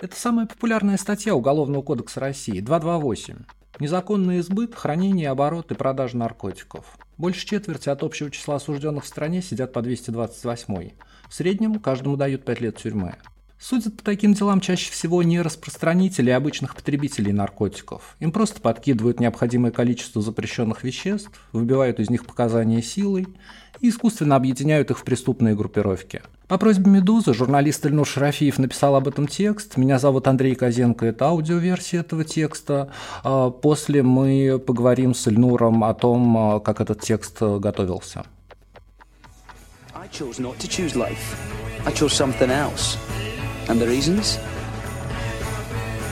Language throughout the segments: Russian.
Это самая популярная статья Уголовного кодекса России, 228. Незаконный избыт, хранение, оборот и продажа наркотиков. Больше четверти от общего числа осужденных в стране сидят по 228. В среднем каждому дают 5 лет тюрьмы. Судят по таким делам чаще всего не распространители обычных потребителей наркотиков. Им просто подкидывают необходимое количество запрещенных веществ, выбивают из них показания силой и искусственно объединяют их в преступные группировки. По просьбе «Медузы» журналист Ильнур Шарафиев написал об этом текст. Меня зовут Андрей Козенко, это аудиоверсия этого текста. А после мы поговорим с Ильнуром о том, а, как этот текст готовился. I chose not to choose life. I chose something else. And the reasons?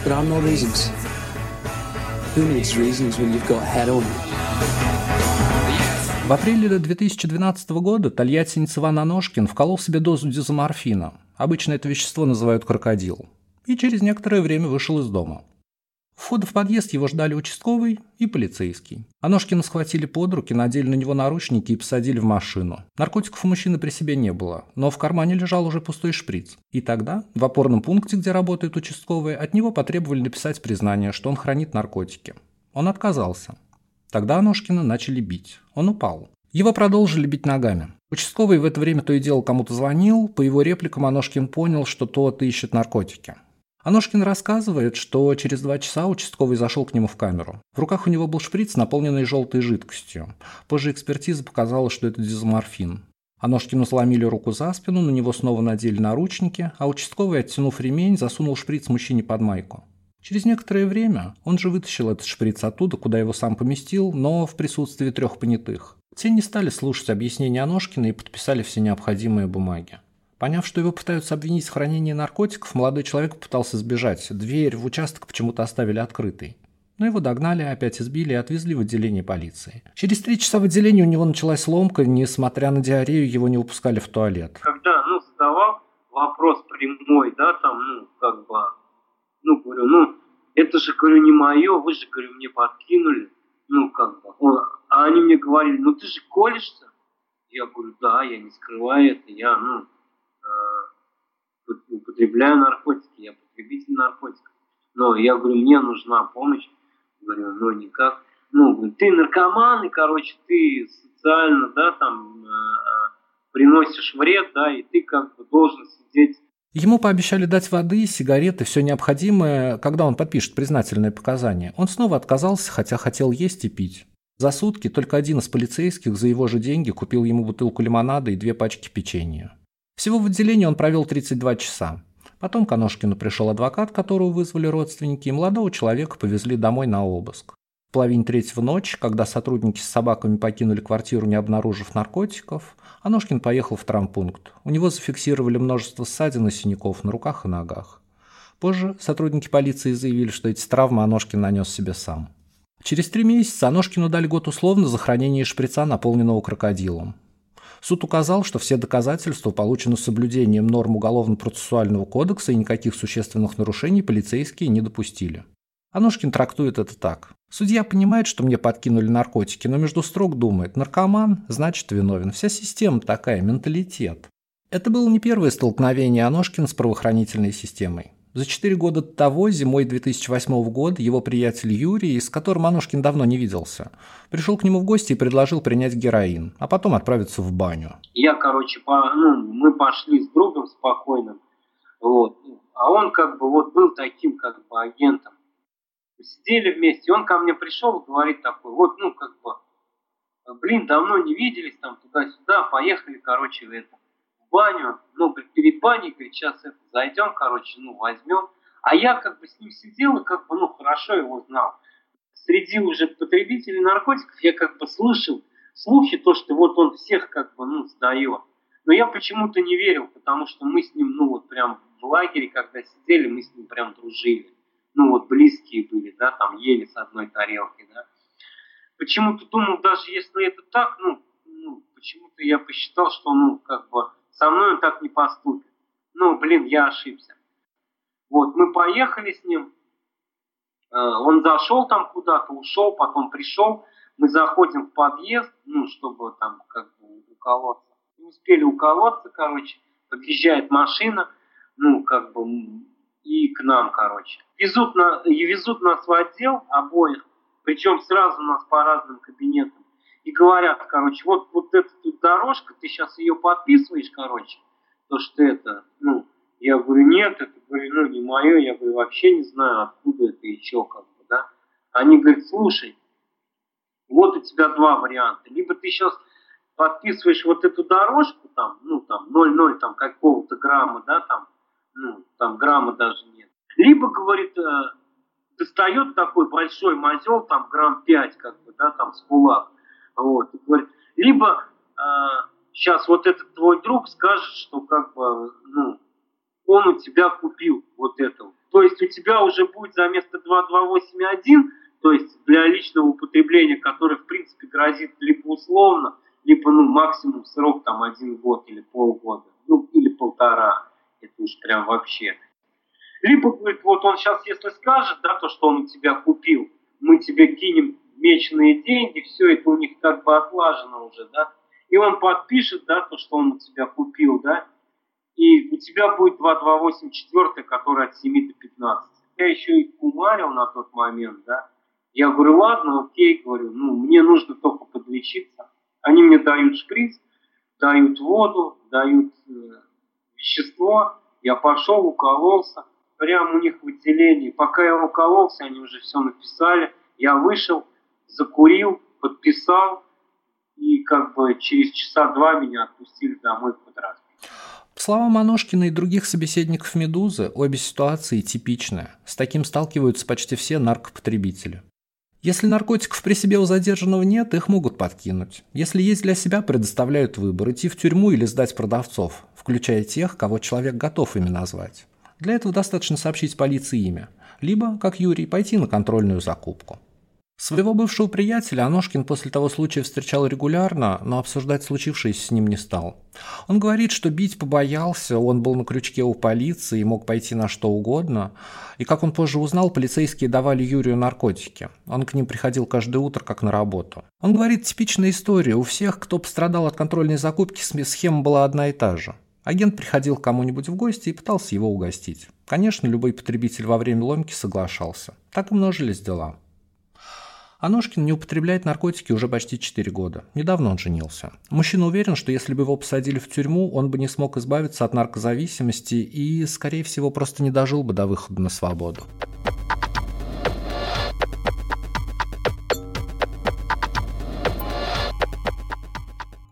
There are no reasons. Who needs reasons when you've got heroin? В апреле 2012 года тольяттинец Иван Аношкин вколол себе дозу дизоморфина. Обычно это вещество называют крокодил. И через некоторое время вышел из дома. Входа в подъезд его ждали участковый и полицейский. Аношкина схватили под руки, надели на него наручники и посадили в машину. Наркотиков у мужчины при себе не было, но в кармане лежал уже пустой шприц. И тогда, в опорном пункте, где работают участковые, от него потребовали написать признание, что он хранит наркотики. Он отказался. Тогда Аношкина начали бить. Он упал. Его продолжили бить ногами. Участковый в это время то и дело кому-то звонил. По его репликам Аношкин понял, что тот ищет наркотики. Аношкин рассказывает, что через два часа участковый зашел к нему в камеру. В руках у него был шприц, наполненный желтой жидкостью. Позже экспертиза показала, что это дизоморфин. Аношкину сломили руку за спину, на него снова надели наручники, а участковый, оттянув ремень, засунул шприц мужчине под майку. Через некоторое время он же вытащил этот шприц оттуда, куда его сам поместил, но в присутствии трех понятых. Те не стали слушать объяснения Аношкина и подписали все необходимые бумаги. Поняв, что его пытаются обвинить в хранении наркотиков, молодой человек пытался сбежать. Дверь в участок почему-то оставили открытой. Но его догнали, опять избили и отвезли в отделение полиции. Через три часа в отделении у него началась ломка, несмотря на диарею, его не выпускали в туалет. Когда, ну, задавал вопрос прямой, да, там, ну, как бы, ну, говорю, ну, это же, говорю, не мое, вы же, говорю, мне подкинули, ну, как бы, а они мне говорили, ну, ты же колешься? Я говорю, да, я не скрываю это, я, ну, употребляю наркотики, я потребитель наркотиков. Но я говорю, мне нужна помощь. Говорю, ну никак. Ну, ты наркоман, и, короче, ты социально, да, там, э, э, приносишь вред, да, и ты как бы должен сидеть Ему пообещали дать воды, сигареты, все необходимое, когда он подпишет признательные показания. Он снова отказался, хотя хотел есть и пить. За сутки только один из полицейских за его же деньги купил ему бутылку лимонада и две пачки печенья. Всего в отделении он провел 32 часа. Потом к Аношкину пришел адвокат, которого вызвали родственники, и молодого человека повезли домой на обыск. Половине третьего ночи, когда сотрудники с собаками покинули квартиру, не обнаружив наркотиков, Аношкин поехал в травмпункт. У него зафиксировали множество ссадин и синяков на руках и ногах. Позже сотрудники полиции заявили, что эти травмы Аношкин нанес себе сам. Через три месяца Аношкину дали год условно за хранение шприца, наполненного крокодилом. Суд указал, что все доказательства получены с соблюдением норм Уголовно-процессуального кодекса и никаких существенных нарушений полицейские не допустили. Анушкин трактует это так. Судья понимает, что мне подкинули наркотики, но между строк думает, наркоман, значит виновен. Вся система такая, менталитет. Это было не первое столкновение Аношкина с правоохранительной системой. За четыре года до того, зимой 2008 года, его приятель Юрий, с которым Анушкин давно не виделся, пришел к нему в гости и предложил принять героин, а потом отправиться в баню. Я, короче, по, ну, мы пошли с другом спокойно, вот, а он как бы вот был таким как бы агентом. Сидели вместе, он ко мне пришел и говорит такой, вот, ну, как бы, блин, давно не виделись, там, туда-сюда, поехали, короче, в это, баню, ну, перед баней, говорит, сейчас это зайдем, короче, ну, возьмем. А я как бы с ним сидел и как бы, ну, хорошо его знал. Среди уже потребителей наркотиков я как бы слышал слухи, то, что вот он всех как бы, ну, сдает. Но я почему-то не верил, потому что мы с ним, ну, вот прям в лагере, когда сидели, мы с ним прям дружили. Ну, вот близкие были, да, там ели с одной тарелки, да. Почему-то думал, даже если это так, ну, ну почему-то я посчитал, что, ну, как бы, со мной он так не поступит. Ну, блин, я ошибся. Вот, мы поехали с ним. Э, он зашел там куда-то, ушел, потом пришел. Мы заходим в подъезд, ну, чтобы там как бы уколоться. Не успели уколоться, короче. Подъезжает машина, ну, как бы и к нам, короче. Везут, на, везут нас в отдел обоих, причем сразу нас по разным кабинетам. И говорят, короче, вот, вот эта тут дорожка, ты сейчас ее подписываешь, короче, то, что это, ну, я говорю, нет, это, говорю, ну, не мое, я говорю, вообще не знаю, откуда это еще, как бы, да. Они говорят, слушай, вот у тебя два варианта. Либо ты сейчас подписываешь вот эту дорожку, там, ну, там, 0,0 там какого-то грамма, да, там, ну, там грамма даже нет. Либо, говорит, э, достает такой большой мозел, там, грамм 5, как бы, да, там, с кулак. Вот, и говорит, либо э, сейчас вот этот твой друг скажет, что, как бы, ну, он у тебя купил вот это. То есть у тебя уже будет за место 2281 то есть для личного употребления, которое в принципе грозит либо условно, либо ну, максимум срок там один год или полгода, ну или полтора, это уж прям вообще. Либо говорит, вот он сейчас, если скажет, да, то, что он тебя купил, мы тебе кинем меченые деньги, все это у них как бы отлажено уже, да, и он подпишет, да, то, что он у тебя купил, да, и у тебя будет 2284, который от 7 до 15. Я еще и кумарил на тот момент, да, я говорю, ладно, окей, говорю, ну, мне нужно только подлечиться. Они мне дают шприц, дают воду, дают э, вещество. Я пошел, укололся. Прямо у них в отделении. Пока я укололся, они уже все написали. Я вышел, закурил, подписал. И как бы через часа два меня отпустили домой под распись. По словам Аношкина и других собеседников «Медузы», обе ситуации типичны. С таким сталкиваются почти все наркопотребители. Если наркотиков при себе у задержанного нет, их могут подкинуть. Если есть для себя, предоставляют выбор – идти в тюрьму или сдать продавцов, включая тех, кого человек готов ими назвать. Для этого достаточно сообщить полиции имя, либо, как Юрий, пойти на контрольную закупку. Своего бывшего приятеля Аношкин после того случая встречал регулярно, но обсуждать случившееся с ним не стал. Он говорит, что бить побоялся, он был на крючке у полиции и мог пойти на что угодно. И как он позже узнал, полицейские давали Юрию наркотики. Он к ним приходил каждое утро, как на работу. Он говорит, типичная история. У всех, кто пострадал от контрольной закупки, схема была одна и та же. Агент приходил к кому-нибудь в гости и пытался его угостить. Конечно, любой потребитель во время ломки соглашался. Так и множились дела. Аношкин не употребляет наркотики уже почти 4 года. Недавно он женился. Мужчина уверен, что если бы его посадили в тюрьму, он бы не смог избавиться от наркозависимости и, скорее всего, просто не дожил бы до выхода на свободу.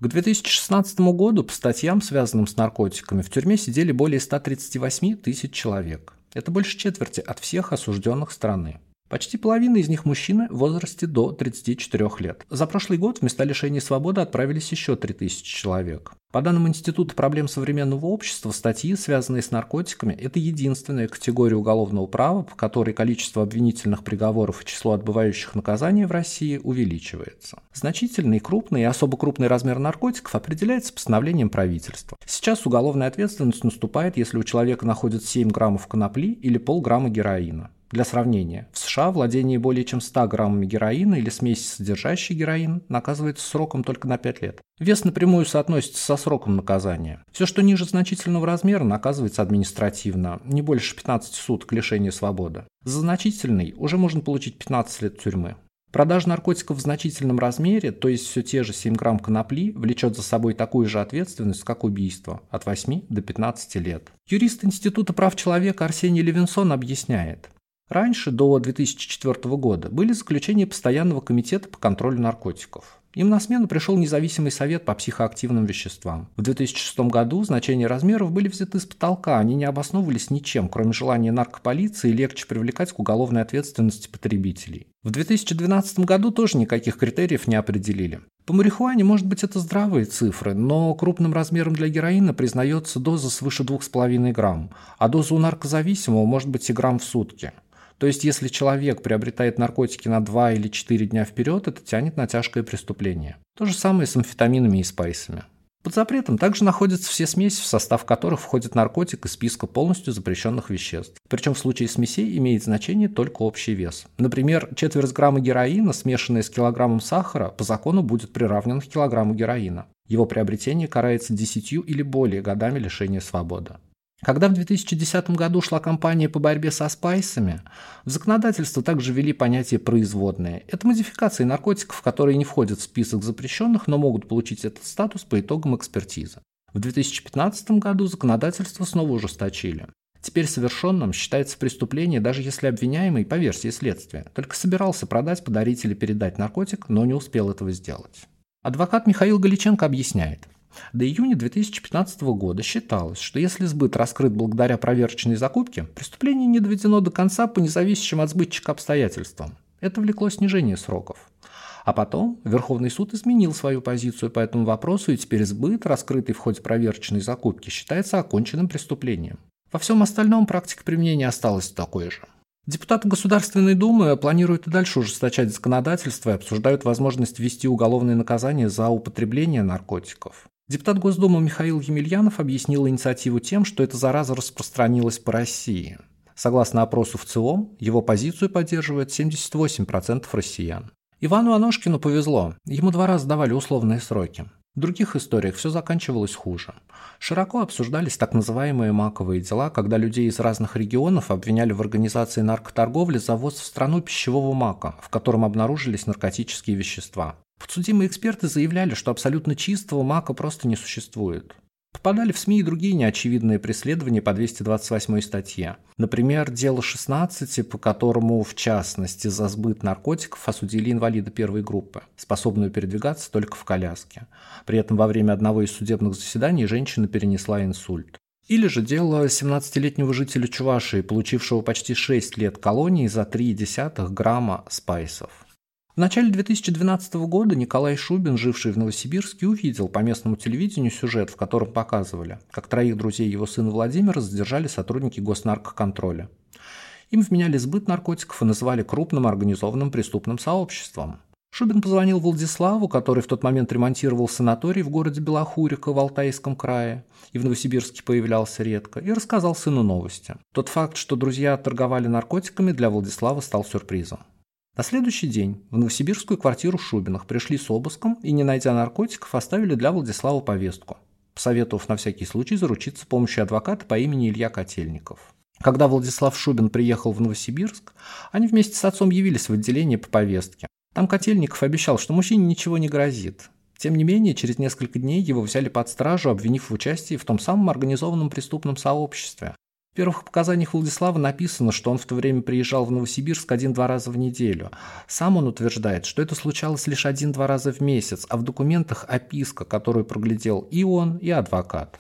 К 2016 году по статьям, связанным с наркотиками, в тюрьме сидели более 138 тысяч человек. Это больше четверти от всех осужденных страны. Почти половина из них мужчины в возрасте до 34 лет. За прошлый год в места лишения свободы отправились еще 3000 человек. По данным Института проблем современного общества, статьи, связанные с наркотиками, это единственная категория уголовного права, по которой количество обвинительных приговоров и число отбывающих наказаний в России увеличивается. Значительный, крупный и особо крупный размер наркотиков определяется постановлением правительства. Сейчас уголовная ответственность наступает, если у человека находится 7 граммов конопли или полграмма героина. Для сравнения, в США владение более чем 100 граммами героина или смеси, содержащей героин, наказывается сроком только на 5 лет. Вес напрямую соотносится со сроком наказания. Все, что ниже значительного размера, наказывается административно, не больше 15 суток лишения свободы. За значительный уже можно получить 15 лет тюрьмы. Продажа наркотиков в значительном размере, то есть все те же 7 грамм конопли, влечет за собой такую же ответственность, как убийство – от 8 до 15 лет. Юрист Института прав человека Арсений Левинсон объясняет, Раньше, до 2004 года, были заключения Постоянного комитета по контролю наркотиков. Им на смену пришел независимый совет по психоактивным веществам. В 2006 году значения размеров были взяты с потолка, они не обосновывались ничем, кроме желания наркополиции легче привлекать к уголовной ответственности потребителей. В 2012 году тоже никаких критериев не определили. По марихуане, может быть, это здравые цифры, но крупным размером для героина признается доза свыше 2,5 грамм, а доза у наркозависимого может быть и грамм в сутки. То есть, если человек приобретает наркотики на 2 или 4 дня вперед, это тянет на тяжкое преступление. То же самое с амфетаминами и спайсами. Под запретом также находятся все смеси, в состав которых входит наркотик из списка полностью запрещенных веществ. Причем в случае смесей имеет значение только общий вес. Например, четверть грамма героина, смешанная с килограммом сахара, по закону будет приравнена к килограмму героина. Его приобретение карается 10 или более годами лишения свободы. Когда в 2010 году шла кампания по борьбе со спайсами, в законодательство также ввели понятие «производные». Это модификации наркотиков, которые не входят в список запрещенных, но могут получить этот статус по итогам экспертизы. В 2015 году законодательство снова ужесточили. Теперь совершенным считается преступление, даже если обвиняемый, по версии следствия, только собирался продать, подарить или передать наркотик, но не успел этого сделать. Адвокат Михаил Галиченко объясняет. До июня 2015 года считалось, что если сбыт раскрыт благодаря проверочной закупке, преступление не доведено до конца по независящим от сбытчика обстоятельствам. Это влекло снижение сроков. А потом Верховный суд изменил свою позицию по этому вопросу, и теперь сбыт, раскрытый в ходе проверочной закупки, считается оконченным преступлением. Во всем остальном практика применения осталась такой же. Депутаты Государственной Думы планируют и дальше ужесточать законодательство и обсуждают возможность ввести уголовное наказание за употребление наркотиков. Депутат Госдумы Михаил Емельянов объяснил инициативу тем, что эта зараза распространилась по России. Согласно опросу в ЦИОМ, его позицию поддерживает 78% россиян. Ивану Аношкину повезло, ему два раза давали условные сроки. В других историях все заканчивалось хуже. Широко обсуждались так называемые маковые дела, когда людей из разных регионов обвиняли в организации наркоторговли за ввоз в страну пищевого мака, в котором обнаружились наркотические вещества. Подсудимые эксперты заявляли, что абсолютно чистого мака просто не существует. Попадали в СМИ и другие неочевидные преследования по 228 статье. Например, дело 16, по которому, в частности, за сбыт наркотиков осудили инвалида первой группы, способную передвигаться только в коляске. При этом во время одного из судебных заседаний женщина перенесла инсульт. Или же дело 17-летнего жителя Чувашии, получившего почти 6 лет колонии за 0,3 грамма спайсов. В начале 2012 года Николай Шубин, живший в Новосибирске, увидел по местному телевидению сюжет, в котором показывали, как троих друзей его сына Владимира задержали сотрудники госнаркоконтроля. Им вменяли сбыт наркотиков и называли крупным организованным преступным сообществом. Шубин позвонил Владиславу, который в тот момент ремонтировал санаторий в городе Белохурико в Алтайском крае и в Новосибирске появлялся редко, и рассказал сыну новости. Тот факт, что друзья торговали наркотиками, для Владислава стал сюрпризом. На следующий день в новосибирскую квартиру Шубиных пришли с обыском и, не найдя наркотиков, оставили для Владислава повестку, посоветовав на всякий случай заручиться помощью адвоката по имени Илья Котельников. Когда Владислав Шубин приехал в Новосибирск, они вместе с отцом явились в отделение по повестке. Там Котельников обещал, что мужчине ничего не грозит. Тем не менее, через несколько дней его взяли под стражу, обвинив в участии в том самом организованном преступном сообществе, в первых показаниях Владислава написано, что он в то время приезжал в Новосибирск один-два раза в неделю. Сам он утверждает, что это случалось лишь один-два раза в месяц, а в документах описка, которую проглядел и он, и адвокат.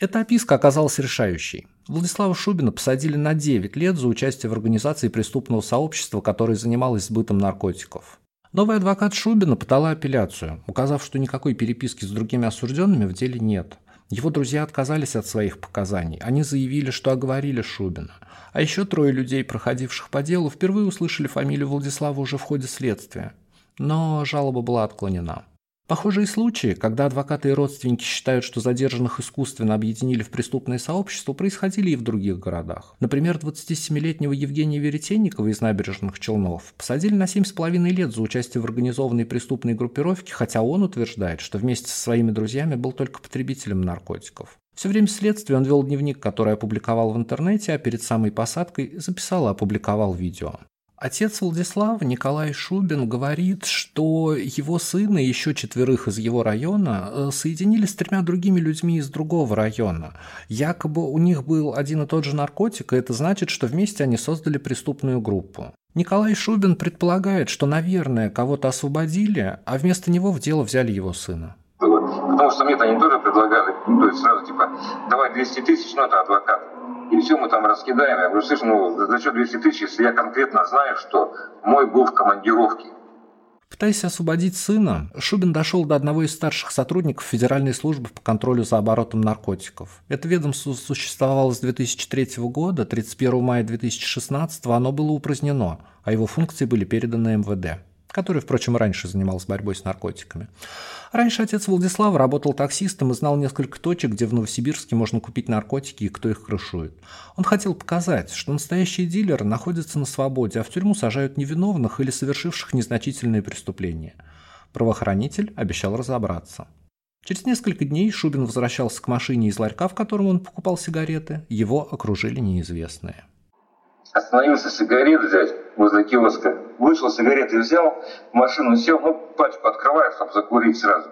Эта описка оказалась решающей. Владислава Шубина посадили на 9 лет за участие в организации преступного сообщества, которое занималось сбытом наркотиков. Новый адвокат Шубина подала апелляцию, указав, что никакой переписки с другими осужденными в деле нет – его друзья отказались от своих показаний. Они заявили, что оговорили Шубина. А еще трое людей, проходивших по делу, впервые услышали фамилию Владислава уже в ходе следствия. Но жалоба была отклонена. Похожие случаи, когда адвокаты и родственники считают, что задержанных искусственно объединили в преступное сообщество, происходили и в других городах. Например, 27-летнего Евгения Веретенникова из набережных Челнов посадили на 7,5 лет за участие в организованной преступной группировке, хотя он утверждает, что вместе со своими друзьями был только потребителем наркотиков. Все время следствия он вел дневник, который опубликовал в интернете, а перед самой посадкой записал и опубликовал видео. Отец Владислава, Николай Шубин, говорит, что его сына и еще четверых из его района э, соединили с тремя другими людьми из другого района. Якобы у них был один и тот же наркотик, и это значит, что вместе они создали преступную группу. Николай Шубин предполагает, что, наверное, кого-то освободили, а вместо него в дело взяли его сына. Потому что мне-то они тоже предлагали, ну, то есть сразу типа, давай 200 тысяч, ну это адвокат и все мы там раскидаем. Я говорю, слышь, ну за счет 200 тысяч, если я конкретно знаю, что мой был в командировке. Пытаясь освободить сына, Шубин дошел до одного из старших сотрудников Федеральной службы по контролю за оборотом наркотиков. Это ведомство существовало с 2003 года, 31 мая 2016 оно было упразднено, а его функции были переданы МВД который, впрочем, раньше занимался борьбой с наркотиками. Раньше отец Владислава работал таксистом и знал несколько точек, где в Новосибирске можно купить наркотики и кто их крышует. Он хотел показать, что настоящие дилеры находятся на свободе, а в тюрьму сажают невиновных или совершивших незначительные преступления. Правоохранитель обещал разобраться. Через несколько дней Шубин возвращался к машине из ларька, в котором он покупал сигареты. Его окружили неизвестные. Остановился сигарет взять возле киоска. Вышел, сигареты взял, машину сел, ну, пачку открывает, чтобы закурить сразу.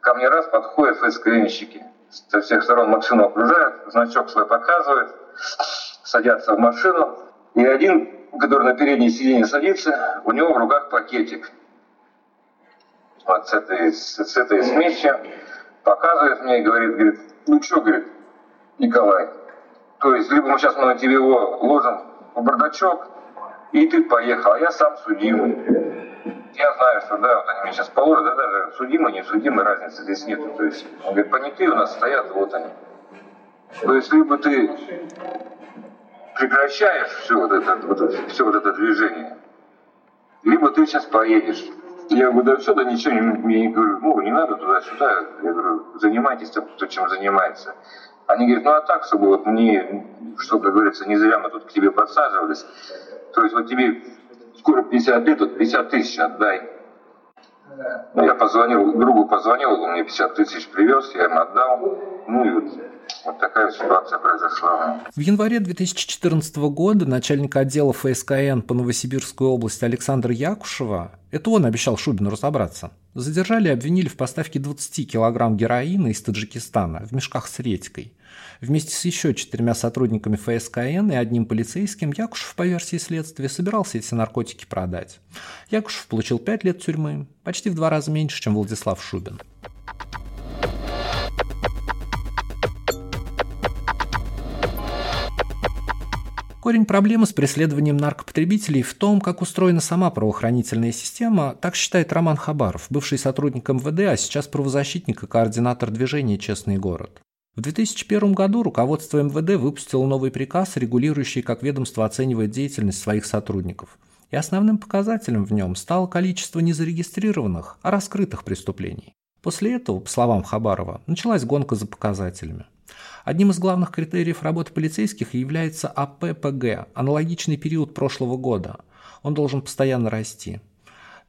Ко мне раз подходят ФСКНщики. Со всех сторон машину окружают, значок свой показывает, садятся в машину. И один, который на переднее сиденье садится, у него в руках пакетик. Вот с этой, с этой смесью показывает мне и говорит, говорит, ну что, говорит, Николай, то есть либо мы сейчас мы на тебе его ложим в бардачок, и ты поехал, а я сам судимый. Я знаю, что да, вот они мне сейчас положат, да, даже судимый, не судимый, разницы здесь нету. То есть, он говорит, понятые у нас стоят, вот они. То есть, либо ты прекращаешь все вот это, вот, все вот это движение, либо ты сейчас поедешь. Я говорю, да все, да ничего, не, не говорю, ну, не надо туда-сюда. Я говорю, занимайтесь то, чем занимается. Они говорят, ну а так, чтобы вот мне, что, как говорится, не зря мы тут к тебе подсаживались. То есть вот тебе скоро 50 лет, вот 50 тысяч отдай. Ну, я позвонил, другу позвонил, он мне 50 тысяч привез, я ему отдал. Ну и вот вот такая ситуация произошла. В январе 2014 года начальник отдела ФСКН по Новосибирской области Александр Якушева, это он обещал Шубину разобраться, задержали и обвинили в поставке 20 килограмм героина из Таджикистана в мешках с редькой. Вместе с еще четырьмя сотрудниками ФСКН и одним полицейским Якушев, по версии следствия, собирался эти наркотики продать. Якушев получил 5 лет тюрьмы, почти в два раза меньше, чем Владислав Шубин. Корень проблемы с преследованием наркопотребителей в том, как устроена сама правоохранительная система, так считает Роман Хабаров, бывший сотрудник МВД, а сейчас правозащитник и координатор движения «Честный город». В 2001 году руководство МВД выпустило новый приказ, регулирующий, как ведомство оценивает деятельность своих сотрудников. И основным показателем в нем стало количество не зарегистрированных, а раскрытых преступлений. После этого, по словам Хабарова, началась гонка за показателями. Одним из главных критериев работы полицейских является АППГ, аналогичный период прошлого года. Он должен постоянно расти.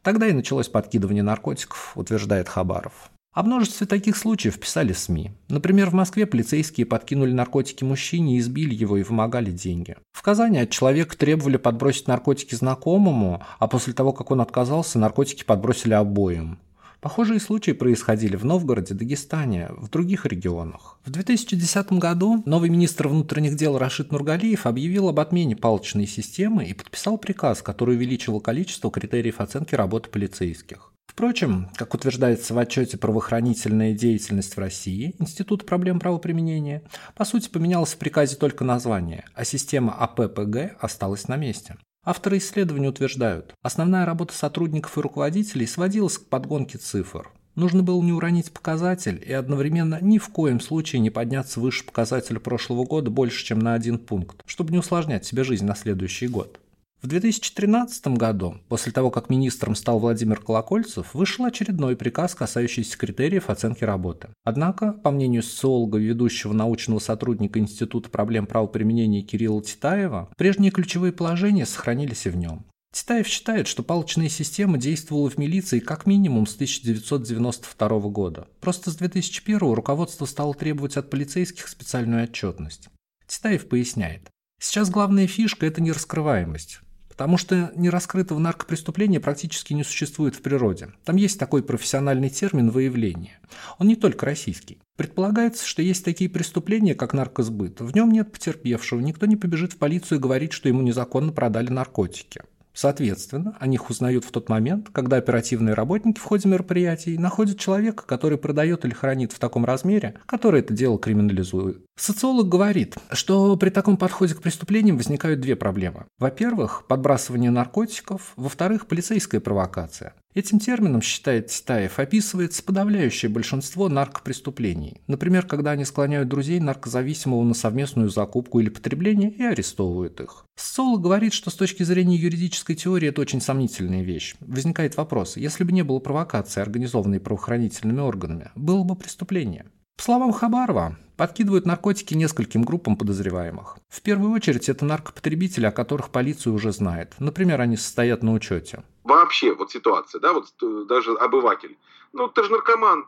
Тогда и началось подкидывание наркотиков, утверждает Хабаров. О множестве таких случаев писали СМИ. Например, в Москве полицейские подкинули наркотики мужчине, избили его и вымогали деньги. В Казани от человека требовали подбросить наркотики знакомому, а после того, как он отказался, наркотики подбросили обоим. Похожие случаи происходили в Новгороде, Дагестане, в других регионах. В 2010 году новый министр внутренних дел Рашид Нургалиев объявил об отмене палочной системы и подписал приказ, который увеличивал количество критериев оценки работы полицейских. Впрочем, как утверждается в отчете «Правоохранительная деятельность в России», Институт проблем правоприменения, по сути поменялось в приказе только название, а система АППГ осталась на месте. Авторы исследования утверждают, основная работа сотрудников и руководителей сводилась к подгонке цифр. Нужно было не уронить показатель и одновременно ни в коем случае не подняться выше показателя прошлого года больше, чем на один пункт, чтобы не усложнять себе жизнь на следующий год. В 2013 году, после того, как министром стал Владимир Колокольцев, вышел очередной приказ, касающийся критериев оценки работы. Однако, по мнению социолога, ведущего научного сотрудника Института проблем правоприменения Кирилла Титаева, прежние ключевые положения сохранились и в нем. Титаев считает, что палочная система действовала в милиции как минимум с 1992 года. Просто с 2001 руководство стало требовать от полицейских специальную отчетность. Титаев поясняет. Сейчас главная фишка – это нераскрываемость. Потому что нераскрытого наркопреступления практически не существует в природе. Там есть такой профессиональный термин выявления. Он не только российский. Предполагается, что есть такие преступления, как наркосбыт. В нем нет потерпевшего, никто не побежит в полицию и говорит, что ему незаконно продали наркотики. Соответственно, о них узнают в тот момент, когда оперативные работники в ходе мероприятий находят человека, который продает или хранит в таком размере, который это дело криминализует. Социолог говорит, что при таком подходе к преступлениям возникают две проблемы. Во-первых, подбрасывание наркотиков, во-вторых, полицейская провокация. Этим термином, считает Титаев, описывается подавляющее большинство наркопреступлений. Например, когда они склоняют друзей наркозависимого на совместную закупку или потребление и арестовывают их. Социолог говорит, что с точки зрения юридической теории это очень сомнительная вещь. Возникает вопрос, если бы не было провокации, организованной правоохранительными органами, было бы преступление. По словам Хабарова, подкидывают наркотики нескольким группам подозреваемых. В первую очередь это наркопотребители, о которых полиция уже знает. Например, они состоят на учете. Вообще вот ситуация, да, вот э, даже обыватель. Ну, ты же наркоман.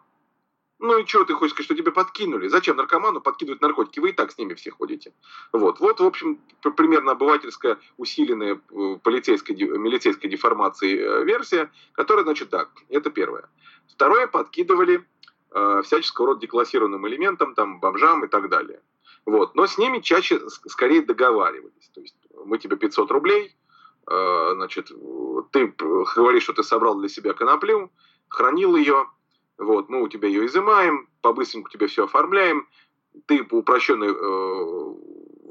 Ну и что ты хочешь сказать, что тебе подкинули? Зачем наркоману подкидывать наркотики? Вы и так с ними все ходите. Вот, вот в общем, примерно обывательская усиленная э, полицейской, милицейской деформацией э, версия, которая, значит, так, это первое. Второе, подкидывали э, всяческого рода деклассированным элементам, там, бомжам и так далее. Вот. Но с ними чаще, скорее договаривались. То есть мы тебе 500 рублей, э, значит, ты говоришь, что ты собрал для себя коноплю, хранил ее, вот, мы у тебя ее изымаем, по-быстреньку тебе все оформляем, ты по упрощенной э,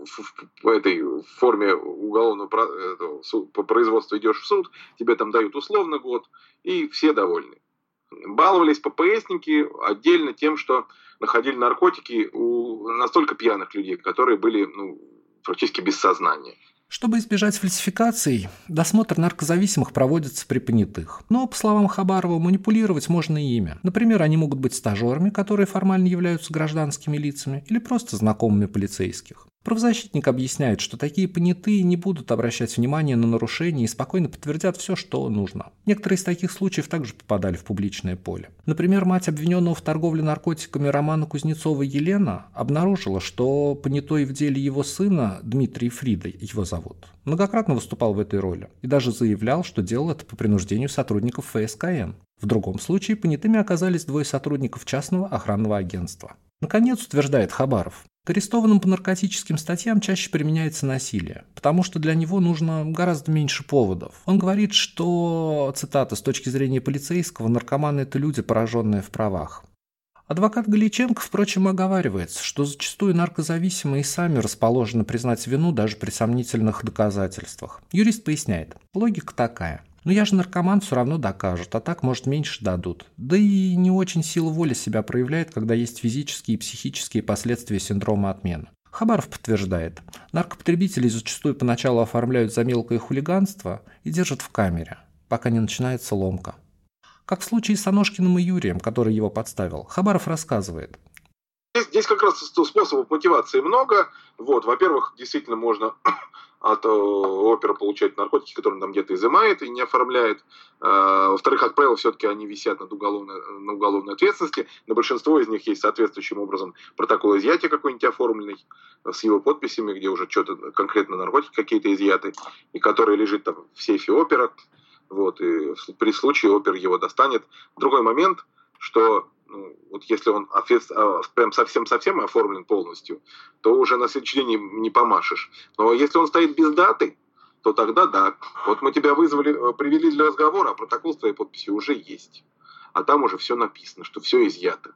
в, в этой форме уголовного по производству идешь в суд, тебе там дают условно год, и все довольны. Баловались ППСники отдельно тем, что находили наркотики у настолько пьяных людей, которые были ну, практически без сознания. Чтобы избежать фальсификаций, досмотр наркозависимых проводится при понятых. Но, по словам Хабарова, манипулировать можно и ими. Например, они могут быть стажерами, которые формально являются гражданскими лицами, или просто знакомыми полицейских. Правозащитник объясняет, что такие понятые не будут обращать внимание на нарушения и спокойно подтвердят все, что нужно. Некоторые из таких случаев также попадали в публичное поле. Например, мать обвиненного в торговле наркотиками Романа Кузнецова Елена обнаружила, что понятой в деле его сына Дмитрий Фрида, его зовут, многократно выступал в этой роли и даже заявлял, что делал это по принуждению сотрудников ФСКН. В другом случае понятыми оказались двое сотрудников частного охранного агентства. Наконец, утверждает Хабаров, к арестованным по наркотическим статьям чаще применяется насилие, потому что для него нужно гораздо меньше поводов. Он говорит, что, цитата, с точки зрения полицейского, наркоманы – это люди, пораженные в правах. Адвокат Галиченко, впрочем, оговаривается, что зачастую наркозависимые сами расположены признать вину даже при сомнительных доказательствах. Юрист поясняет, логика такая. Но я же наркоман все равно докажут, а так, может, меньше дадут. Да и не очень сила воли себя проявляет, когда есть физические и психические последствия синдрома отмены. Хабаров подтверждает, наркопотребителей зачастую поначалу оформляют за мелкое хулиганство и держат в камере, пока не начинается ломка. Как в случае с Аношкиным и Юрием, который его подставил, Хабаров рассказывает. Здесь, здесь как раз способов мотивации много. Вот, во-первых, действительно можно от э, опера получать наркотики, которые он там где-то изымает и не оформляет. Э, во-вторых, как правило, все-таки они висят над уголовной, на уголовной ответственности. На большинство из них есть соответствующим образом протокол изъятия какой-нибудь оформленный с его подписями, где уже что-то конкретно наркотики какие-то изъяты, и который лежит там в сейфе опера. Вот, и при случае опер его достанет. Другой момент, что ну, вот если он а, прям совсем-совсем оформлен полностью, то уже на следующий день не, помашешь. Но если он стоит без даты, то тогда да. Вот мы тебя вызвали, э, привели для разговора, а протокол с твоей подписью уже есть. А там уже все написано, что все изъято.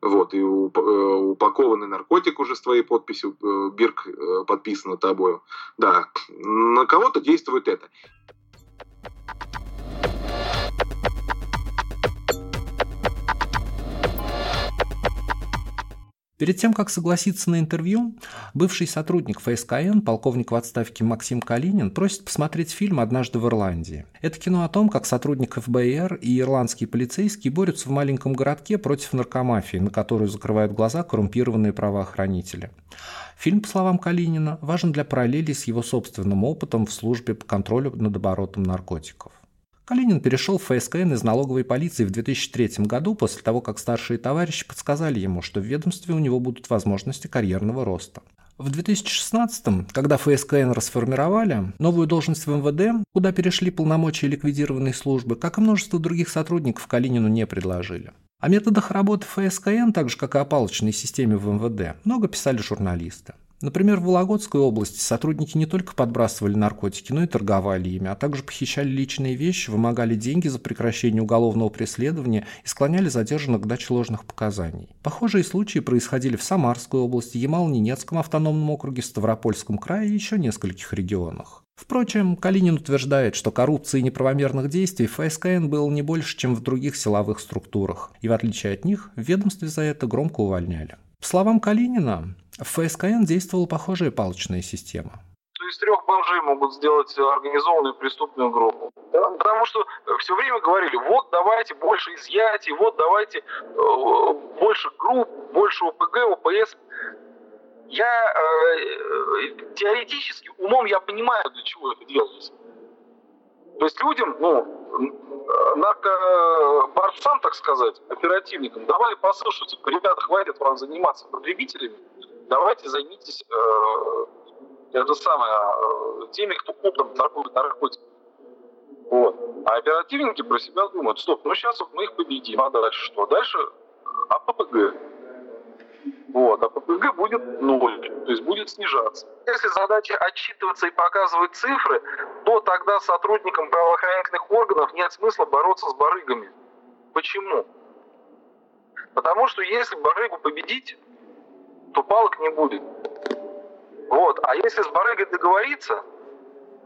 Вот, и э, упакованный наркотик уже с твоей подписью, э, бирк подписано тобою. Да, на кого-то действует это. Перед тем, как согласиться на интервью, бывший сотрудник ФСКН, полковник в отставке Максим Калинин, просит посмотреть фильм «Однажды в Ирландии». Это кино о том, как сотрудник ФБР и ирландские полицейские борются в маленьком городке против наркомафии, на которую закрывают глаза коррумпированные правоохранители. Фильм, по словам Калинина, важен для параллели с его собственным опытом в службе по контролю над оборотом наркотиков. Калинин перешел в ФСКН из налоговой полиции в 2003 году после того, как старшие товарищи подсказали ему, что в ведомстве у него будут возможности карьерного роста. В 2016 когда ФСКН расформировали, новую должность в МВД, куда перешли полномочия ликвидированной службы, как и множество других сотрудников, Калинину не предложили. О методах работы ФСКН, так же как и о палочной системе в МВД, много писали журналисты. Например, в Вологодской области сотрудники не только подбрасывали наркотики, но и торговали ими, а также похищали личные вещи, вымогали деньги за прекращение уголовного преследования и склоняли задержанных к даче ложных показаний. Похожие случаи происходили в Самарской области, Ямало-Ненецком автономном округе, Ставропольском крае и еще нескольких регионах. Впрочем, Калинин утверждает, что коррупции и неправомерных действий ФСКН было не больше, чем в других силовых структурах, и в отличие от них, в ведомстве за это громко увольняли. По словам Калинина, в ФСКН действовала похожая палочная система. Есть трех бомжей могут сделать организованную преступную группу. Да? Потому что все время говорили, вот давайте больше изъятий, вот давайте э, больше групп, больше ОПГ, ОПС. Я э, теоретически, умом я понимаю, для чего это делается. То есть людям, ну, наркоборцам, так сказать, оперативникам, давали что типа, ребята, хватит вам заниматься потребителями, давайте займитесь э, это самое, э, теми, кто оптом торгует наркотиками. Вот. А оперативники про себя думают, стоп, ну сейчас мы их победим, а дальше что? Дальше АППГ. Вот, а ППГ будет ноль, то есть будет снижаться. Если задача отчитываться и показывать цифры, то тогда сотрудникам правоохранительных органов нет смысла бороться с барыгами. Почему? Потому что если барыгу победить, то палок не будет. Вот. А если с барыгой договориться,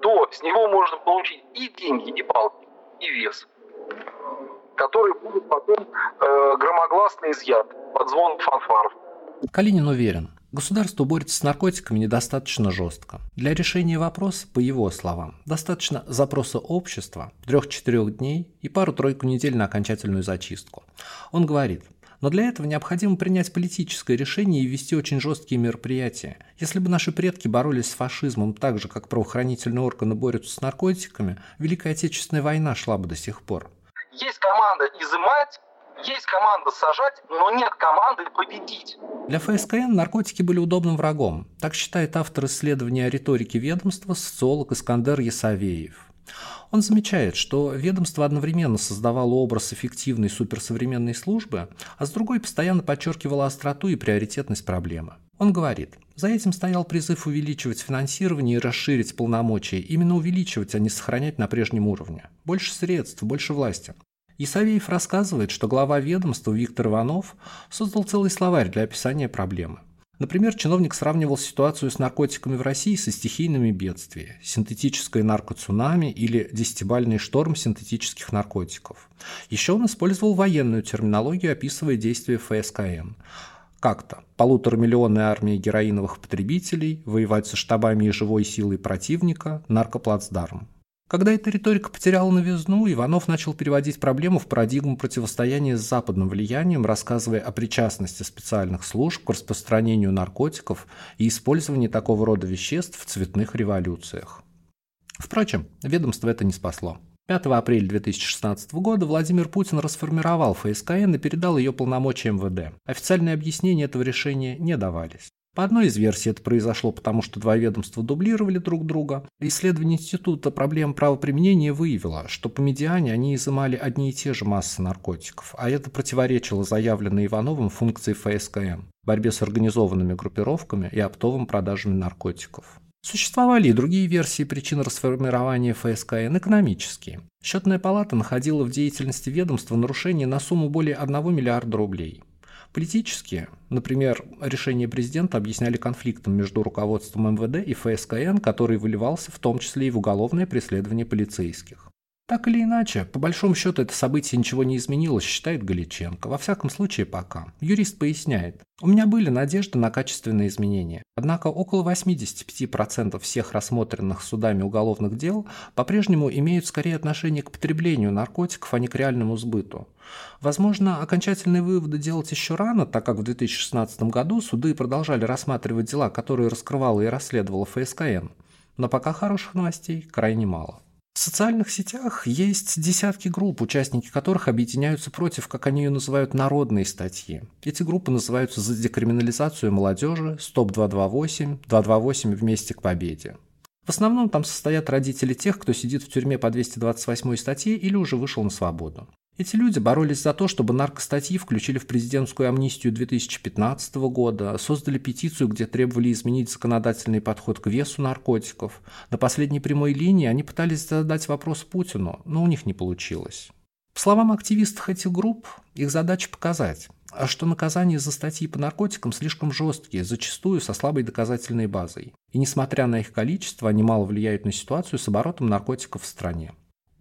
то с него можно получить и деньги, и палки, и вес, который будет потом э, громогласно изъят под звон фанфаров. Калинин уверен, государство борется с наркотиками недостаточно жестко. Для решения вопроса, по его словам, достаточно запроса общества, трех-четырех дней и пару-тройку недель на окончательную зачистку. Он говорит, но для этого необходимо принять политическое решение и ввести очень жесткие мероприятия. Если бы наши предки боролись с фашизмом так же, как правоохранительные органы борются с наркотиками, Великая Отечественная война шла бы до сих пор. Есть команда изымать, есть команда сажать, но нет команды победить. Для ФСКН наркотики были удобным врагом. Так считает автор исследования о риторике ведомства социолог Искандер Ясавеев. Он замечает, что ведомство одновременно создавало образ эффективной суперсовременной службы, а с другой постоянно подчеркивало остроту и приоритетность проблемы. Он говорит, за этим стоял призыв увеличивать финансирование и расширить полномочия, именно увеличивать, а не сохранять на прежнем уровне. Больше средств, больше власти. Исавеев рассказывает, что глава ведомства Виктор Иванов создал целый словарь для описания проблемы. Например, чиновник сравнивал ситуацию с наркотиками в России со стихийными бедствиями, синтетическое наркоцунами или десятибальный шторм синтетических наркотиков. Еще он использовал военную терминологию, описывая действия ФСКН. Как-то полуторамиллионная армия героиновых потребителей воевать со штабами и живой силой противника, наркоплацдарм. Когда эта риторика потеряла новизну, Иванов начал переводить проблему в парадигму противостояния с западным влиянием, рассказывая о причастности специальных служб к распространению наркотиков и использовании такого рода веществ в цветных революциях. Впрочем, ведомство это не спасло. 5 апреля 2016 года Владимир Путин расформировал ФСКН и передал ее полномочия МВД. Официальные объяснения этого решения не давались. По одной из версий это произошло потому, что два ведомства дублировали друг друга. Исследование Института проблем правоприменения выявило, что по медиане они изымали одни и те же массы наркотиков, а это противоречило заявленной Ивановым функции ФСКМ – борьбе с организованными группировками и оптовым продажами наркотиков. Существовали и другие версии причин расформирования ФСКН экономические. Счетная палата находила в деятельности ведомства нарушения на сумму более 1 миллиарда рублей. Политические, например, решения президента объясняли конфликтом между руководством МВД и ФСКН, который выливался в том числе и в уголовное преследование полицейских. Так или иначе, по большому счету это событие ничего не изменилось, считает Галиченко. Во всяком случае, пока. Юрист поясняет. У меня были надежды на качественные изменения. Однако около 85% всех рассмотренных судами уголовных дел по-прежнему имеют скорее отношение к потреблению наркотиков, а не к реальному сбыту. Возможно, окончательные выводы делать еще рано, так как в 2016 году суды продолжали рассматривать дела, которые раскрывала и расследовала ФСКН. Но пока хороших новостей крайне мало. В социальных сетях есть десятки групп, участники которых объединяются против, как они ее называют, народные статьи. Эти группы называются «За декриминализацию молодежи», «Стоп-228», «228 вместе к победе». В основном там состоят родители тех, кто сидит в тюрьме по 228 статье или уже вышел на свободу. Эти люди боролись за то, чтобы наркостатьи включили в президентскую амнистию 2015 года, создали петицию, где требовали изменить законодательный подход к весу наркотиков. На последней прямой линии они пытались задать вопрос Путину, но у них не получилось. По словам активистов этих групп, их задача показать, что наказания за статьи по наркотикам слишком жесткие, зачастую со слабой доказательной базой. И несмотря на их количество, они мало влияют на ситуацию с оборотом наркотиков в стране.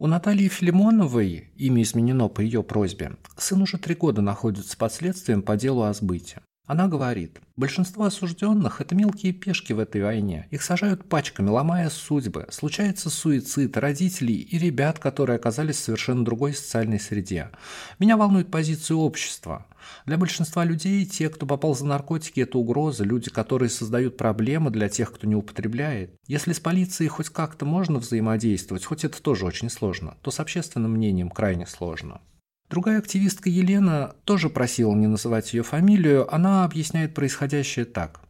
У Натальи Филимоновой, имя изменено по ее просьбе, сын уже три года находится под следствием по делу о сбыте. Она говорит, большинство осужденных – это мелкие пешки в этой войне. Их сажают пачками, ломая судьбы. Случается суицид родителей и ребят, которые оказались в совершенно другой социальной среде. Меня волнует позиция общества – Для большинства людей те, кто попал за наркотики, это угроза, люди, которые создают проблемы для тех, кто не употребляет. Если с полицией хоть как-то можно взаимодействовать, хоть это тоже очень сложно, то с общественным мнением крайне сложно. Другая активистка Елена тоже просила не называть ее фамилию, она объясняет происходящее так.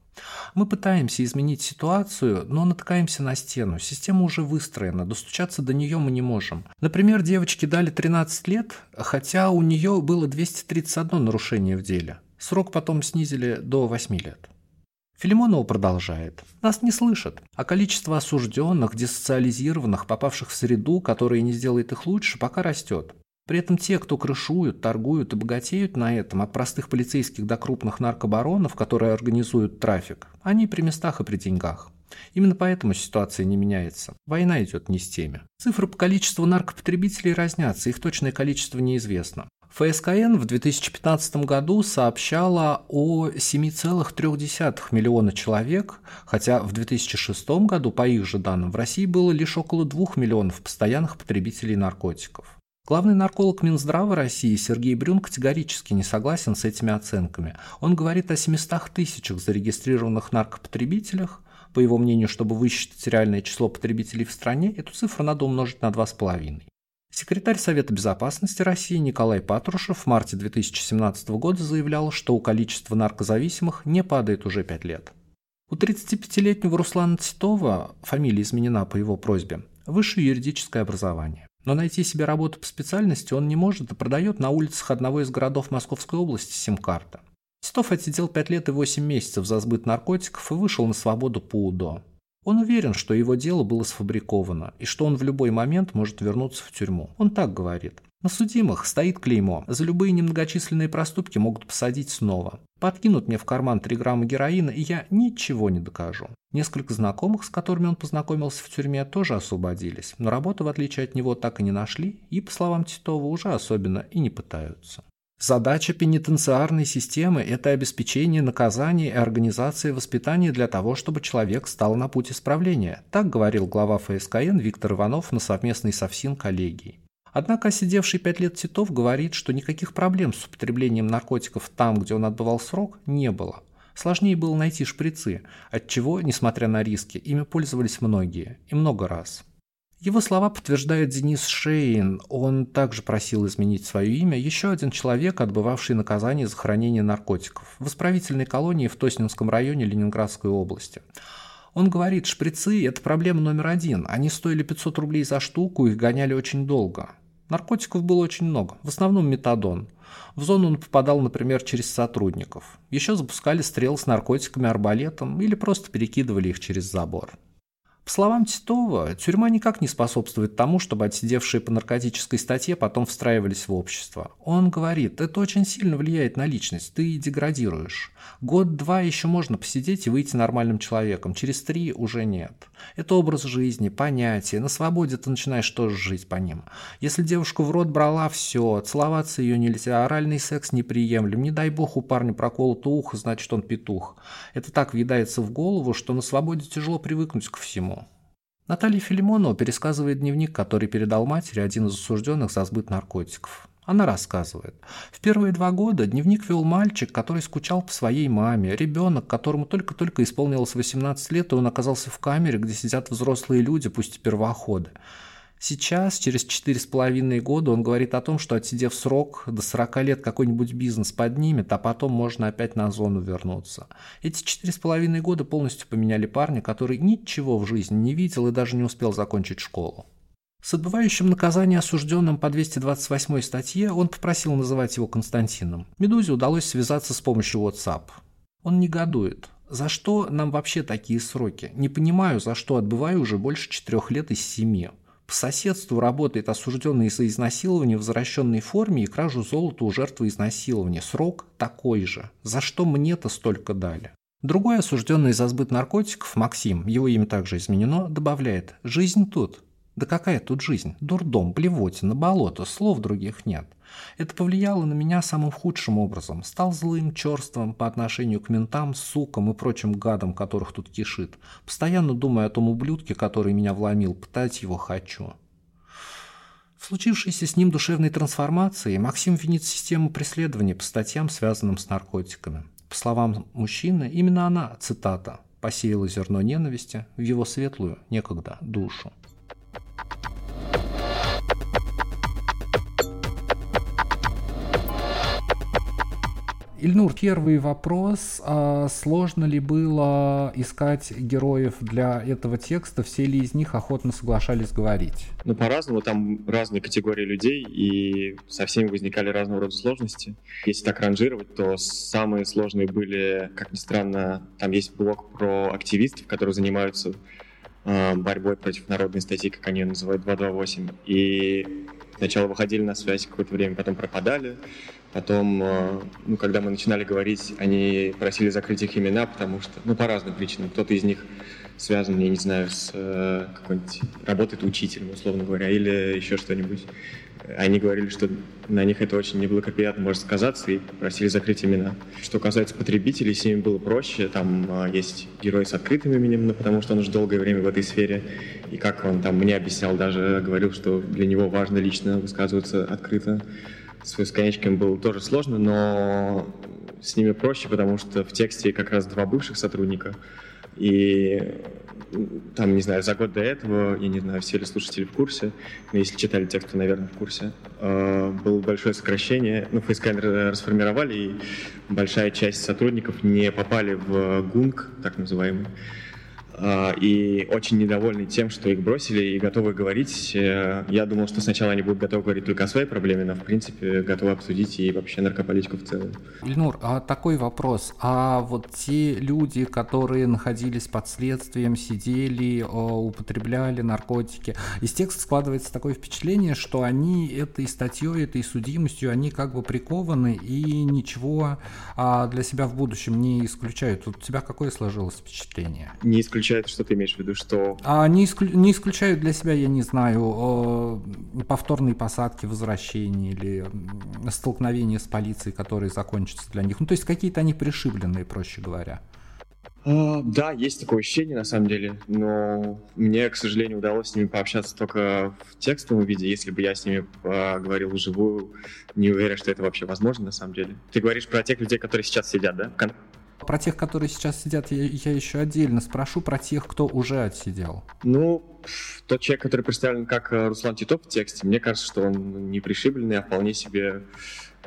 Мы пытаемся изменить ситуацию, но натыкаемся на стену. Система уже выстроена, достучаться до нее мы не можем. Например, девочке дали 13 лет, хотя у нее было 231 нарушение в деле. Срок потом снизили до 8 лет. Филимонова продолжает. Нас не слышат, а количество осужденных, десоциализированных, попавших в среду, которая не сделает их лучше, пока растет. При этом те, кто крышуют, торгуют и богатеют на этом, от простых полицейских до крупных наркобаронов, которые организуют трафик, они при местах и при деньгах. Именно поэтому ситуация не меняется. Война идет не с теми. Цифры по количеству наркопотребителей разнятся, их точное количество неизвестно. ФСКН в 2015 году сообщала о 7,3 миллиона человек, хотя в 2006 году, по их же данным, в России было лишь около 2 миллионов постоянных потребителей наркотиков. Главный нарколог Минздрава России Сергей Брюн категорически не согласен с этими оценками. Он говорит о 700 тысячах зарегистрированных наркопотребителях. По его мнению, чтобы высчитать реальное число потребителей в стране, эту цифру надо умножить на 2,5. Секретарь Совета безопасности России Николай Патрушев в марте 2017 года заявлял, что у количества наркозависимых не падает уже 5 лет. У 35-летнего Руслана Титова, фамилия изменена по его просьбе, высшее юридическое образование. Но найти себе работу по специальности он не может и продает на улицах одного из городов Московской области сим-карты. Титов отсидел 5 лет и 8 месяцев за сбыт наркотиков и вышел на свободу по УДО. Он уверен, что его дело было сфабриковано и что он в любой момент может вернуться в тюрьму. Он так говорит. На судимых стоит клеймо. За любые немногочисленные проступки могут посадить снова. Подкинут мне в карман 3 грамма героина, и я ничего не докажу. Несколько знакомых, с которыми он познакомился в тюрьме, тоже освободились, но работу, в отличие от него, так и не нашли, и, по словам Титова, уже особенно и не пытаются. Задача пенитенциарной системы – это обеспечение наказания и организация воспитания для того, чтобы человек стал на путь исправления. Так говорил глава ФСКН Виктор Иванов на совместной со ФСИН коллегии. Однако сидевший пять лет Титов говорит, что никаких проблем с употреблением наркотиков там, где он отбывал срок, не было. Сложнее было найти шприцы, от чего, несмотря на риски, ими пользовались многие, и много раз. Его слова подтверждает Денис Шейн. Он также просил изменить свое имя еще один человек, отбывавший наказание за хранение наркотиков в исправительной колонии в Тоснинском районе Ленинградской области. Он говорит, шприцы – это проблема номер один. Они стоили 500 рублей за штуку, их гоняли очень долго. Наркотиков было очень много, в основном метадон. В зону он попадал, например, через сотрудников. Еще запускали стрел с наркотиками арбалетом или просто перекидывали их через забор. По словам Титова, тюрьма никак не способствует тому, чтобы отсидевшие по наркотической статье потом встраивались в общество. Он говорит, это очень сильно влияет на личность, ты деградируешь. Год-два еще можно посидеть и выйти нормальным человеком, через три уже нет. Это образ жизни, понятия, на свободе ты начинаешь тоже жить по ним. Если девушку в рот брала, все, целоваться ее нельзя, оральный секс неприемлем, не дай бог у парня проколото ухо, значит он петух. Это так въедается в голову, что на свободе тяжело привыкнуть ко всему. Наталья Филимонова пересказывает дневник, который передал матери один из осужденных за сбыт наркотиков. Она рассказывает. В первые два года дневник вел мальчик, который скучал по своей маме, ребенок, которому только-только исполнилось 18 лет, и он оказался в камере, где сидят взрослые люди, пусть и первоходы. Сейчас, через четыре с половиной года, он говорит о том, что отсидев срок, до 40 лет какой-нибудь бизнес поднимет, а потом можно опять на зону вернуться. Эти четыре с половиной года полностью поменяли парня, который ничего в жизни не видел и даже не успел закончить школу. С отбывающим наказание осужденным по 228 статье он попросил называть его Константином. Медузе удалось связаться с помощью WhatsApp. Он негодует. За что нам вообще такие сроки? Не понимаю, за что отбываю уже больше четырех лет из семи. По соседству работает осужденный за изнасилование в возвращенной форме и кражу золота у жертвы изнасилования. Срок такой же. За что мне-то столько дали? Другой осужденный за сбыт наркотиков, Максим, его имя также изменено, добавляет «Жизнь тут». Да какая тут жизнь? Дурдом, блевотина, болото, слов других нет. Это повлияло на меня самым худшим образом. Стал злым, черством по отношению к ментам, сукам и прочим гадам, которых тут кишит. Постоянно думая о том ублюдке, который меня вломил, пытать его хочу. В случившейся с ним душевной трансформации Максим винит систему преследования по статьям, связанным с наркотиками. По словам мужчины, именно она, цитата, посеяла зерно ненависти в его светлую, некогда, душу. Ильнур, первый вопрос. А сложно ли было искать героев для этого текста? Все ли из них охотно соглашались говорить? Ну, по-разному. Там разные категории людей, и со всеми возникали разного рода сложности. Если так ранжировать, то самые сложные были, как ни странно, там есть блок про активистов, которые занимаются э, борьбой против народной статьи, как они ее называют, 228. И сначала выходили на связь какое-то время, потом пропадали. Потом, э, ну, когда мы начинали говорить, они просили закрыть их имена, потому что, ну, по разным причинам. Кто-то из них связан, я не знаю, с э, какой-нибудь работает учителем, условно говоря, или еще что-нибудь. Они говорили, что на них это очень неблагоприятно может сказаться, и просили закрыть имена. Что касается потребителей, с ними было проще. Там э, есть герой с открытым именем, ну, потому что он уже долгое время в этой сфере. И как он там мне объяснял, даже говорил, что для него важно лично высказываться открыто с бесконечками было тоже сложно, но с ними проще, потому что в тексте как раз два бывших сотрудника. И там, не знаю, за год до этого, я не знаю, все ли слушатели в курсе, но если читали текст, то, наверное, в курсе, э, было большое сокращение. Ну, ФСК расформировали, и большая часть сотрудников не попали в ГУНГ, так называемый. А, и очень недовольны тем, что их бросили и готовы говорить. Э, я думал, что сначала они будут готовы говорить только о своей проблеме, но в принципе готовы обсудить и вообще наркополитику в целом. Ильнур, а такой вопрос. А вот те люди, которые находились под следствием, сидели, употребляли наркотики, из текста складывается такое впечатление, что они этой статьей, этой судимостью, они как бы прикованы и ничего а, для себя в будущем не исключают. У тебя какое сложилось впечатление? Не исключают исключает, что ты имеешь в виду, что... А не, исклю... не исключают для себя, я не знаю, повторные посадки, возвращения или столкновения с полицией, которые закончатся для них. Ну, то есть какие-то они пришибленные, проще говоря. А, да, есть такое ощущение на самом деле, но мне, к сожалению, удалось с ними пообщаться только в текстовом виде. Если бы я с ними поговорил вживую, не уверен, что это вообще возможно на самом деле. Ты говоришь про тех людей, которые сейчас сидят, да? Про тех, которые сейчас сидят, я, я еще отдельно спрошу про тех, кто уже отсидел. Ну, тот человек, который представлен как э, Руслан Титов в тексте, мне кажется, что он не пришибленный, а вполне себе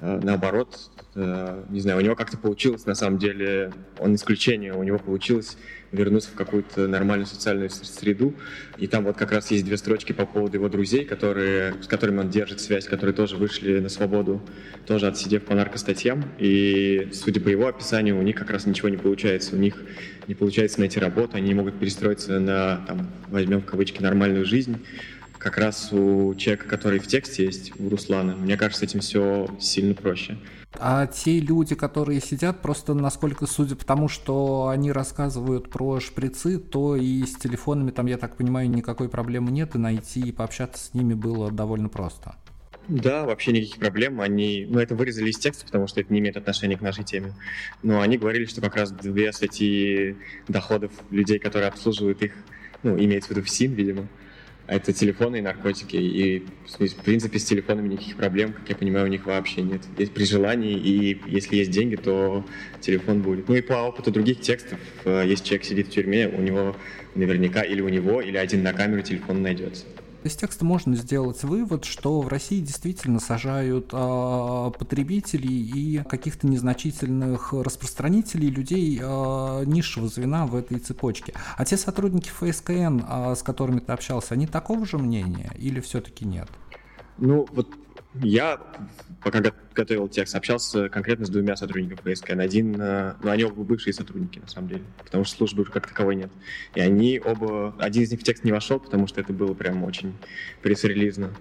наоборот, э, не знаю, у него как-то получилось, на самом деле, он исключение, у него получилось вернуться в какую-то нормальную социальную среду. И там вот как раз есть две строчки по поводу его друзей, которые, с которыми он держит связь, которые тоже вышли на свободу, тоже отсидев по наркостатьям. И, судя по его описанию, у них как раз ничего не получается. У них не получается найти работу, они не могут перестроиться на, там, возьмем в кавычки, нормальную жизнь как раз у человека, который в тексте есть, у Руслана, мне кажется, этим все сильно проще. А те люди, которые сидят, просто насколько судя по тому, что они рассказывают про шприцы, то и с телефонами там, я так понимаю, никакой проблемы нет, и найти и пообщаться с ними было довольно просто. Да, вообще никаких проблем. Они, ну, это вырезали из текста, потому что это не имеет отношения к нашей теме. Но они говорили, что как раз две статьи доходов людей, которые обслуживают их, ну, имеется в виду в СИН, видимо, это телефоны и наркотики. И, в принципе, с телефонами никаких проблем, как я понимаю, у них вообще нет. Есть при желании, и если есть деньги, то телефон будет. Ну и по опыту других текстов, э, если человек сидит в тюрьме, у него наверняка или у него, или один на камеру телефон найдется. Из текста можно сделать вывод, что в России действительно сажают э, потребителей и каких-то незначительных распространителей, людей э, низшего звена в этой цепочке. А те сотрудники ФСКН, э, с которыми ты общался, они такого же мнения или все-таки нет? Ну, вот я, пока готовил текст, общался конкретно с двумя сотрудниками ФСКН. Один, э, ну, они оба бывшие сотрудники, на самом деле, потому что службы как таковой нет. И они оба, один из них в текст не вошел, потому что это было прям очень пресс-релизно.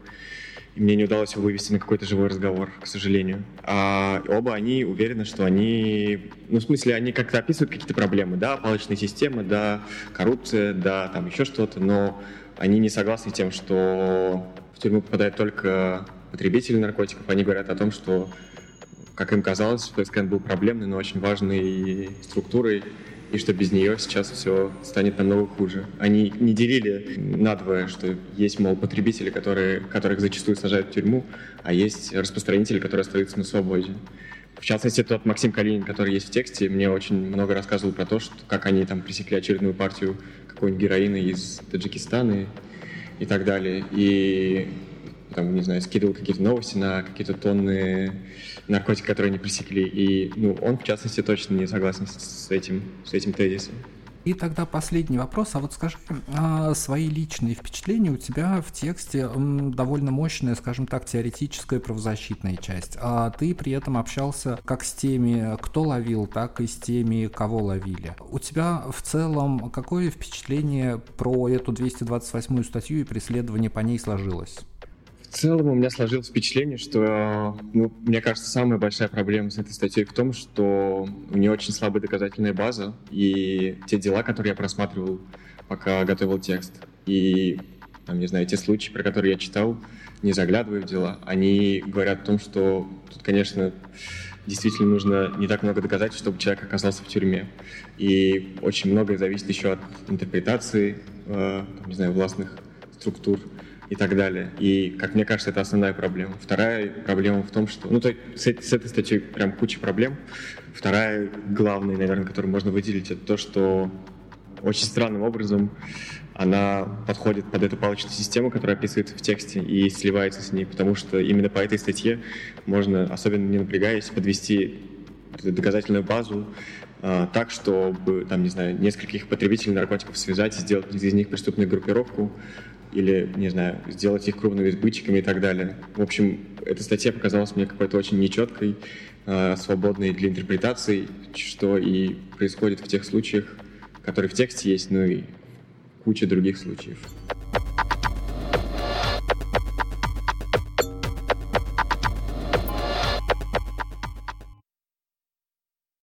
И мне не удалось его вывести на какой-то живой разговор, к сожалению. А оба они уверены, что они, ну, в смысле, они как-то описывают какие-то проблемы, да, палочные системы, да, коррупция, да, там еще что-то, но они не согласны тем, что в тюрьму попадает только потребители наркотиков, они говорят о том, что, как им казалось, ФСКН был проблемной, но очень важной структурой, и что без нее сейчас все станет намного хуже. Они не делили надвое, что есть, мол, потребители, которые, которых зачастую сажают в тюрьму, а есть распространители, которые остаются на свободе. В частности, тот Максим Калинин, который есть в тексте, мне очень много рассказывал про то, что, как они там пресекли очередную партию какой-нибудь героина из Таджикистана и так далее. И там, не знаю, скидывал какие-то новости на какие-то тонны наркотиков, которые они пресекли. И ну, он, в частности, точно не согласен с этим, с этим тезисом. И тогда последний вопрос. А вот скажи, а свои личные впечатления у тебя в тексте довольно мощная, скажем так, теоретическая правозащитная часть. А ты при этом общался как с теми, кто ловил, так и с теми, кого ловили. У тебя в целом какое впечатление про эту 228 статью и преследование по ней сложилось? В целом у меня сложилось впечатление, что, ну, мне кажется, самая большая проблема с этой статьей в том, что у нее очень слабая доказательная база, и те дела, которые я просматривал, пока готовил текст, и, там, не знаю, те случаи, про которые я читал, не заглядывая в дела, они говорят о том, что тут, конечно, действительно нужно не так много доказательств, чтобы человек оказался в тюрьме. И очень многое зависит еще от интерпретации, э, не знаю, властных структур и так далее. И, как мне кажется, это основная проблема. Вторая проблема в том, что... Ну, то с, с этой статьей прям куча проблем. Вторая, главная, наверное, которую можно выделить, это то, что очень странным образом она подходит под эту палочную систему, которая описывается в тексте, и сливается с ней, потому что именно по этой статье можно, особенно не напрягаясь, подвести доказательную базу э, так, чтобы, там, не знаю, нескольких потребителей наркотиков связать и сделать из них преступную группировку, или, не знаю, сделать их крупными сбытчиками и так далее. В общем, эта статья показалась мне какой-то очень нечеткой, э, свободной для интерпретации, что и происходит в тех случаях, которые в тексте есть, ну и куча других случаев.